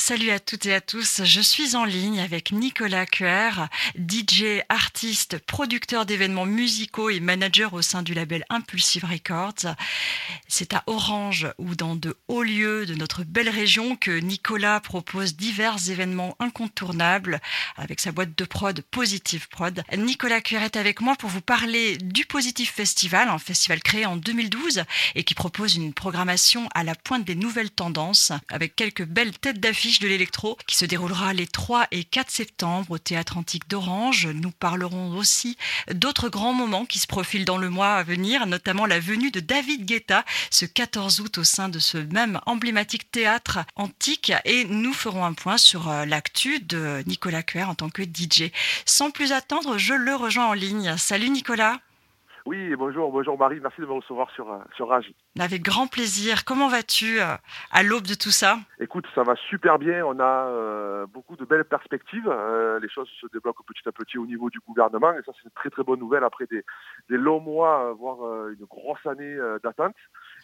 Salut à toutes et à tous, je suis en ligne avec Nicolas Cuer, DJ, artiste, producteur d'événements musicaux et manager au sein du label Impulsive Records. C'est à Orange ou dans de hauts lieux de notre belle région que Nicolas propose divers événements incontournables avec sa boîte de prod Positive Prod. Nicolas Cuer est avec moi pour vous parler du Positive Festival, un festival créé en 2012 et qui propose une programmation à la pointe des nouvelles tendances avec quelques belles têtes d'affiche de l'électro qui se déroulera les 3 et 4 septembre au Théâtre Antique d'Orange. Nous parlerons aussi d'autres grands moments qui se profilent dans le mois à venir, notamment la venue de David Guetta ce 14 août au sein de ce même emblématique théâtre antique et nous ferons un point sur euh, l'actu de Nicolas Cuer en tant que DJ. Sans plus attendre, je le rejoins en ligne. Salut Nicolas. Oui, bonjour, bonjour Marie, merci de me recevoir sur, euh, sur Rage. Avec grand plaisir. Comment vas-tu euh, à l'aube de tout ça? Écoute, ça va super bien. On a euh, beaucoup de belles perspectives. les choses se débloquent petit à petit au niveau du gouvernement et ça c'est une très très bonne nouvelle après des, des longs mois, voire une grosse année d'attente.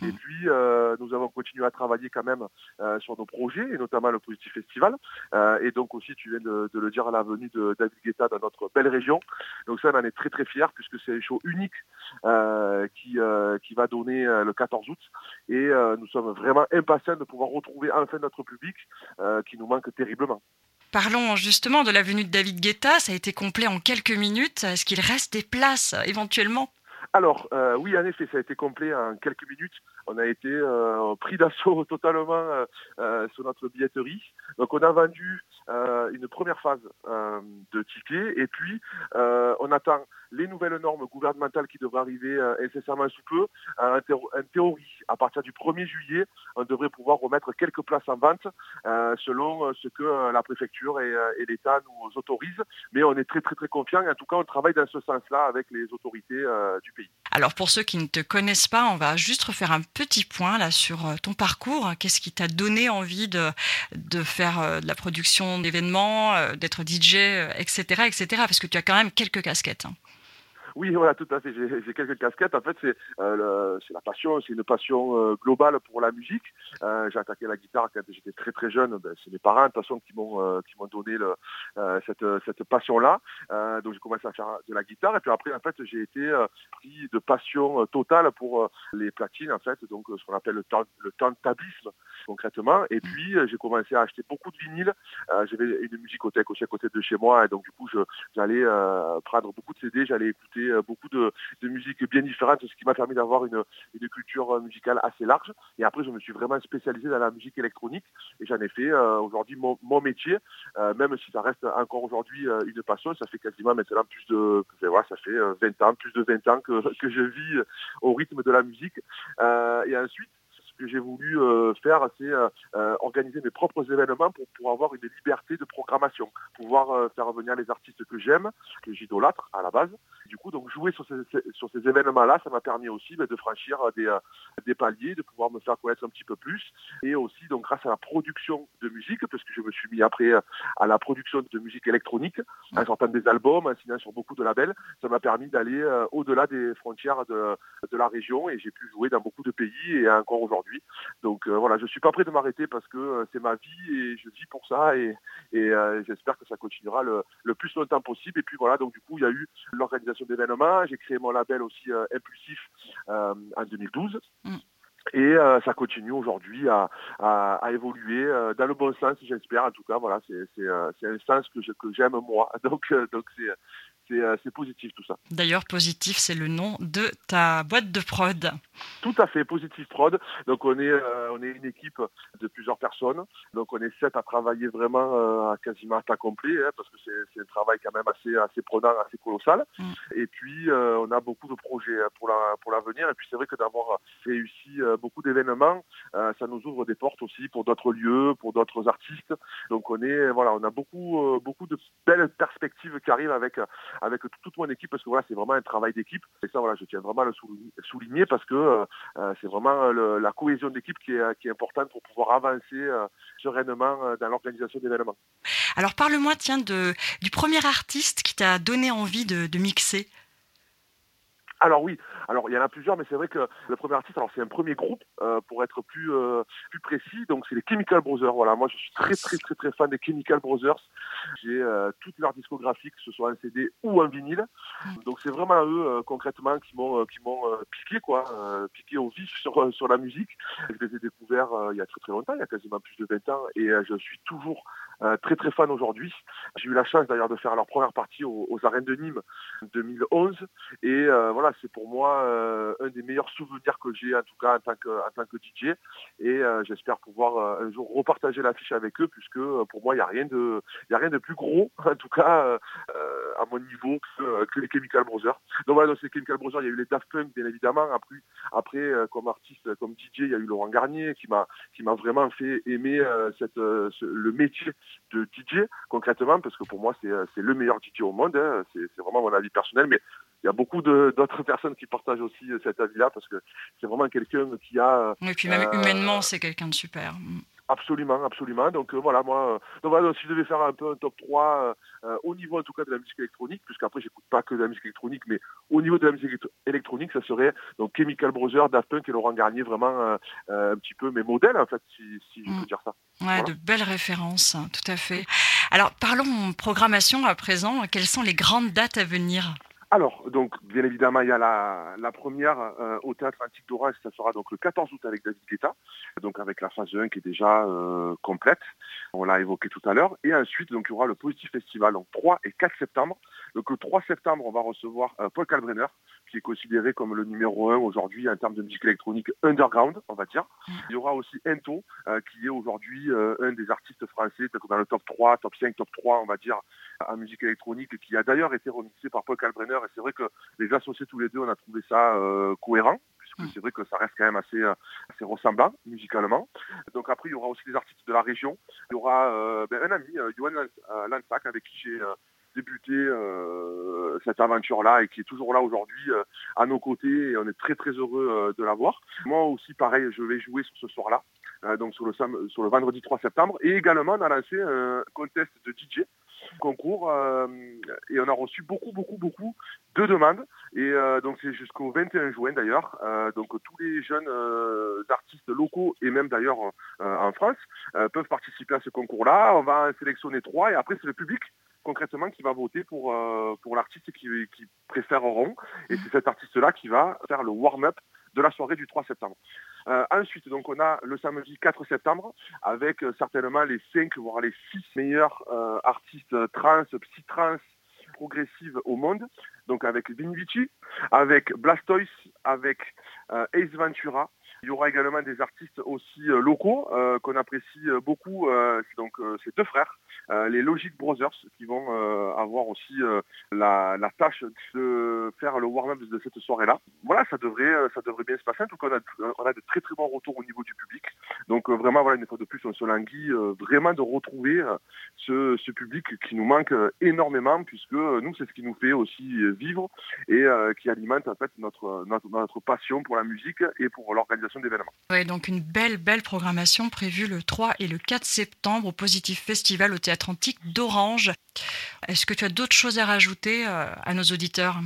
Et mm. puis, euh, nous avons continué à travailler quand même euh, sur nos projets, et notamment le Positif Festival. Euh, et donc aussi, tu viens de, le dire à la venue de David Guetta dans notre belle région. Donc ça, on en est très très fiers, puisque c'est un show unique qui, qui va donner le 14 août. Et nous sommes vraiment impatients de pouvoir retrouver enfin notre public, qui nous manque terriblement. Parlons justement de la venue de David Guetta. Ça a été complet en quelques minutes. Est-ce qu'il reste des places éventuellement? Alors, euh, oui, en effet, ça a été complet en quelques minutes. On a été euh, pris d'assaut totalement euh, sur notre billetterie. Donc, on a vendu une première phase de tickets et puis on attend les nouvelles normes gouvernementales qui devraient arriver incessamment sous peu. En, théorie, à partir du 1er juillet, on devrait pouvoir remettre quelques places en vente selon ce que la préfecture et, l'État nous autorisent. Mais on est très, très, très confiants. En tout cas, on travaille dans ce sens-là avec les autorités du pays. Alors pour ceux qui ne te connaissent pas, on va juste refaire un petit point là sur euh, ton parcours. Qu'est-ce qui t'a donné envie de, de faire euh, de la production d'événements, euh, d'être DJ, etc., etc. Parce que tu as quand même quelques casquettes. Oui, voilà, tout à fait. J'ai quelques casquettes. En fait, c'est euh, la passion, c'est une passion euh, globale pour la musique. Euh, j'ai attaqué la guitare quand j'étais très très jeune. Ben, c'est mes parents de toute façon qui m'ont euh, qui m'ont donné le, euh, cette, cette passion-là. donc j'ai commencé à faire de la guitare et puis après en fait j'ai été pris de passion totale pour les platines en fait, donc ce qu'on appelle le temps le concrètement. Et puis j'ai commencé à acheter beaucoup de vinyles. J'avais une musicothèque aussi à côté de chez moi et donc du coup j'allais prendre beaucoup de CD, j'allais écouter euh, beaucoup de, de musique bien différente, ce qui m'a permis d'avoir une, culture musicale assez large. Et après, je me suis vraiment spécialisé dans la musique électronique et j'en ai fait euh, aujourd'hui mon, métier, euh, même si ça reste encore aujourd'hui une passion. Ça fait quasiment maintenant plus de, voilà, ça fait 20 ans, plus de 20 ans que je vis au rythme de la musique. et ensuite, que j'ai voulu euh, faire, c'est euh, euh, organiser mes propres événements pour, pour avoir une liberté de programmation, pouvoir faire venir les artistes que j'aime, que j'idolâtre à la base. Du coup, donc jouer sur ces, sur ces événements-là, ça m'a permis aussi ben, de franchir des, des paliers, de pouvoir me faire connaître un petit peu plus, et aussi donc grâce à la production de musique, parce que je me suis mis après à la production de musique électronique, en sortant des albums, en signant sur beaucoup de labels, ça m'a permis d'aller au-delà des frontières de, de la région, et j'ai pu jouer dans beaucoup de pays, et encore aujourd'hui donc euh, voilà, je suis pas prêt de m'arrêter parce que euh, c'est ma vie et je vis pour ça et, euh, j'espère que ça continuera le, plus longtemps possible. Et puis voilà, donc du coup, il y a eu l'organisation d'événements. J'ai créé mon label aussi Impulsif en 2012. Mm. Et ça continue aujourd'hui à, évoluer dans le bon sens, j'espère. En tout cas, voilà, c'est un sens que j'aime moi. Donc, c'est positif tout ça. D'ailleurs, positif, c'est le nom de ta boîte de prod. Tout à fait, positif prod. Donc on est euh, on est une équipe de plusieurs personnes. Donc on est sept à travailler vraiment euh, à quasiment à temps complet, hein, parce que c'est un travail quand même assez assez prenant, assez colossal. Mm. Et puis on a beaucoup de projets hein, pour la pour l'avenir. Et puis c'est vrai que d'avoir réussi beaucoup d'événements, ça nous ouvre des portes aussi pour d'autres lieux, pour d'autres artistes. Donc on est voilà, on a beaucoup beaucoup de belles perspectives qui arrivent avec avec toute mon équipe parce que voilà, c'est vraiment un travail d'équipe. Et ça, voilà, je tiens vraiment à le souligner parce que euh, euh, c'est vraiment la cohésion d'équipe qui est, importante pour pouvoir avancer euh, sereinement dans l'organisation d'événements. Alors parle-moi, tiens, du premier artiste qui t'a donné envie de mixer. Alors oui, alors il y en a plusieurs, mais c'est vrai que le premier artiste, alors c'est un premier groupe euh, pour être plus euh, plus précis. Donc c'est les Chemical Brothers. Voilà, moi je suis très très très très fan des Chemical Brothers. J'ai euh, toute leur discographie, que ce soit un CD ou un vinyle. Donc c'est vraiment eux concrètement qui m'ont qui m'ont piqué quoi, piqué au vif sur sur la musique. Je les ai découverts il y a très très longtemps, il y a quasiment plus de 20 ans, et je suis toujours très très fan aujourd'hui. J'ai eu la chance d'ailleurs de faire leur première partie aux, aux arènes de Nîmes en 2011, et voilà c'est pour moi euh, un des meilleurs souvenirs que j'ai en tout cas en tant que, en tant que DJ et euh, j'espère pouvoir euh, un jour repartager l'affiche avec eux puisque pour moi il n'y a rien de a rien de plus gros. En tout cas à mon niveau que, les Chemical Brothers. Donc voilà, dans ces Chemical Brothers, il y a eu les Daft Punk bien évidemment. Après, après comme artiste, comme DJ, il y a eu Laurent Garnier qui m'a qui m'a vraiment fait aimer cette le métier de DJ concrètement parce que pour moi c'est le meilleur DJ au monde. Hein. C'est vraiment mon avis personnel, mais il y a beaucoup d'autres personnes qui partagent aussi euh, cet avis-là parce que c'est vraiment quelqu'un qui a. Et puis même euh, humainement, c'est quelqu'un de super. Absolument, absolument. Donc euh, voilà, moi, donc, voilà, si je devais faire un peu un top 3 au niveau en tout cas de la musique électronique, puisqu'après j'écoute pas que de la musique électronique, mais au niveau de la musique électronique, ça serait donc Chemical Brothers, Daft Punk et Laurent Garnier, vraiment un petit peu mes modèles en fait, si, si je peux mm. dire ça. Ouais, de belles références, hein, tout à fait. Alors parlons programmation à présent. Quelles sont les grandes dates à venir? Alors, donc, bien évidemment, il y a la, la première euh, au Théâtre Antique d'Orange, ça sera donc le 14 août avec David Guetta, donc avec la phase 1 qui est déjà euh, complète, on l'a évoqué tout à l'heure, et ensuite, donc, il y aura le Positif Festival, donc 3 et 4 septembre. Donc, le 3 septembre, on va recevoir euh, Paul Kalbrenner, qui est considéré comme le numéro 1 aujourd'hui en termes de musique électronique underground, on va dire. Il y aura aussi Ento, qui est aujourd'hui un des artistes français, dans le top 3, top 5, top 3, on va dire, en musique électronique, qui a d'ailleurs été remixé par Paul Kalbrenner c'est vrai que les associés tous les deux, on a trouvé ça euh, cohérent puisque mm. c'est vrai que ça reste quand même assez, euh, assez ressemblant musicalement. Donc après, il y aura aussi des artistes de la région. Il y aura euh, ben, un ami, Johan Lansac, avec qui j'ai débuté cette aventure-là et qui est toujours là aujourd'hui à nos côtés et on est très très heureux de l'avoir. Moi aussi, pareil, je vais jouer sur ce soir-là, donc sur le, sur le vendredi 3 septembre et également on a lancé un contest de DJ concours euh, et on a reçu beaucoup, beaucoup, beaucoup de demandes. Et euh, donc c'est jusqu'au 21 juin d'ailleurs. Euh, donc tous les jeunes artistes locaux et même d'ailleurs en France peuvent participer à ce concours-là. On va en sélectionner trois et après c'est le public concrètement qui va voter pour, pour l'artiste qui, qui préféreront. Et c'est cet artiste-là qui va faire le warm-up de la soirée du 3 septembre. Euh, ensuite, donc, on a le samedi 4 septembre avec euh, certainement les 5, voire les 6 meilleurs euh, artistes trans, psy-trans, progressives au monde. Donc avec Vinvici, avec Blastoise, avec Ace Ventura, il y aura également des artistes aussi locaux qu'on apprécie beaucoup. donc ces deux frères, les Logic Brothers, qui vont avoir aussi la, tâche de faire le warm-up de cette soirée-là. Voilà, ça devrait, ça devrait bien se passer. En tout cas, on a, de très très bons retours au niveau du public. Donc vraiment, voilà, une fois de plus, on se languit vraiment de retrouver ce, ce, public qui nous manque énormément, puisque nous, c'est ce qui nous fait aussi vivre et qui alimente en fait notre, notre, notre passion pour la musique et pour l'organisation d'événements. Oui, donc une belle, belle programmation prévue le 3 et le 4 septembre au Positif Festival au Théâtre Antique d'Orange. Est-ce que tu as d'autres choses à rajouter euh, à nos auditeurs?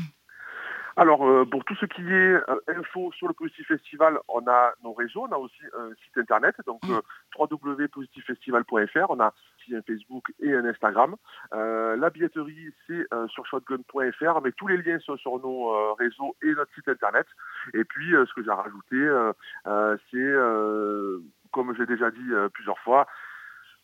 Alors, euh, pour tout ce qui est euh, info sur le Positif Festival, on a nos réseaux, on a aussi un site internet, donc mm. www.positiffestival.fr, on a aussi un Facebook et un Instagram. la billetterie, c'est sur shotgun.fr, avec tous les liens sont sur nos réseaux et notre site internet. Et puis, ce que j'ai rajouté, c'est, comme j'ai déjà dit plusieurs fois,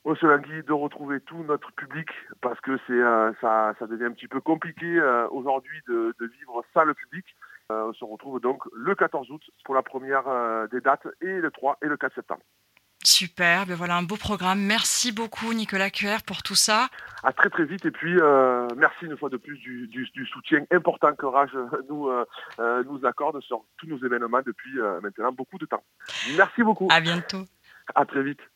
au Solangui de retrouver tout notre public parce que c'est euh, ça, ça, devient un petit peu compliqué euh, aujourd'hui de, de, vivre ça le public. Euh, on se retrouve donc le 14 août pour la première des dates et le 3 et le 4 septembre. Super, ben voilà un beau programme. Merci beaucoup Nicolas Cuer pour tout ça. À très très vite et puis merci une fois de plus du, du, du soutien important que Rage nous, nous accorde sur tous nos événements depuis maintenant beaucoup de temps. Merci beaucoup. À bientôt. À très vite.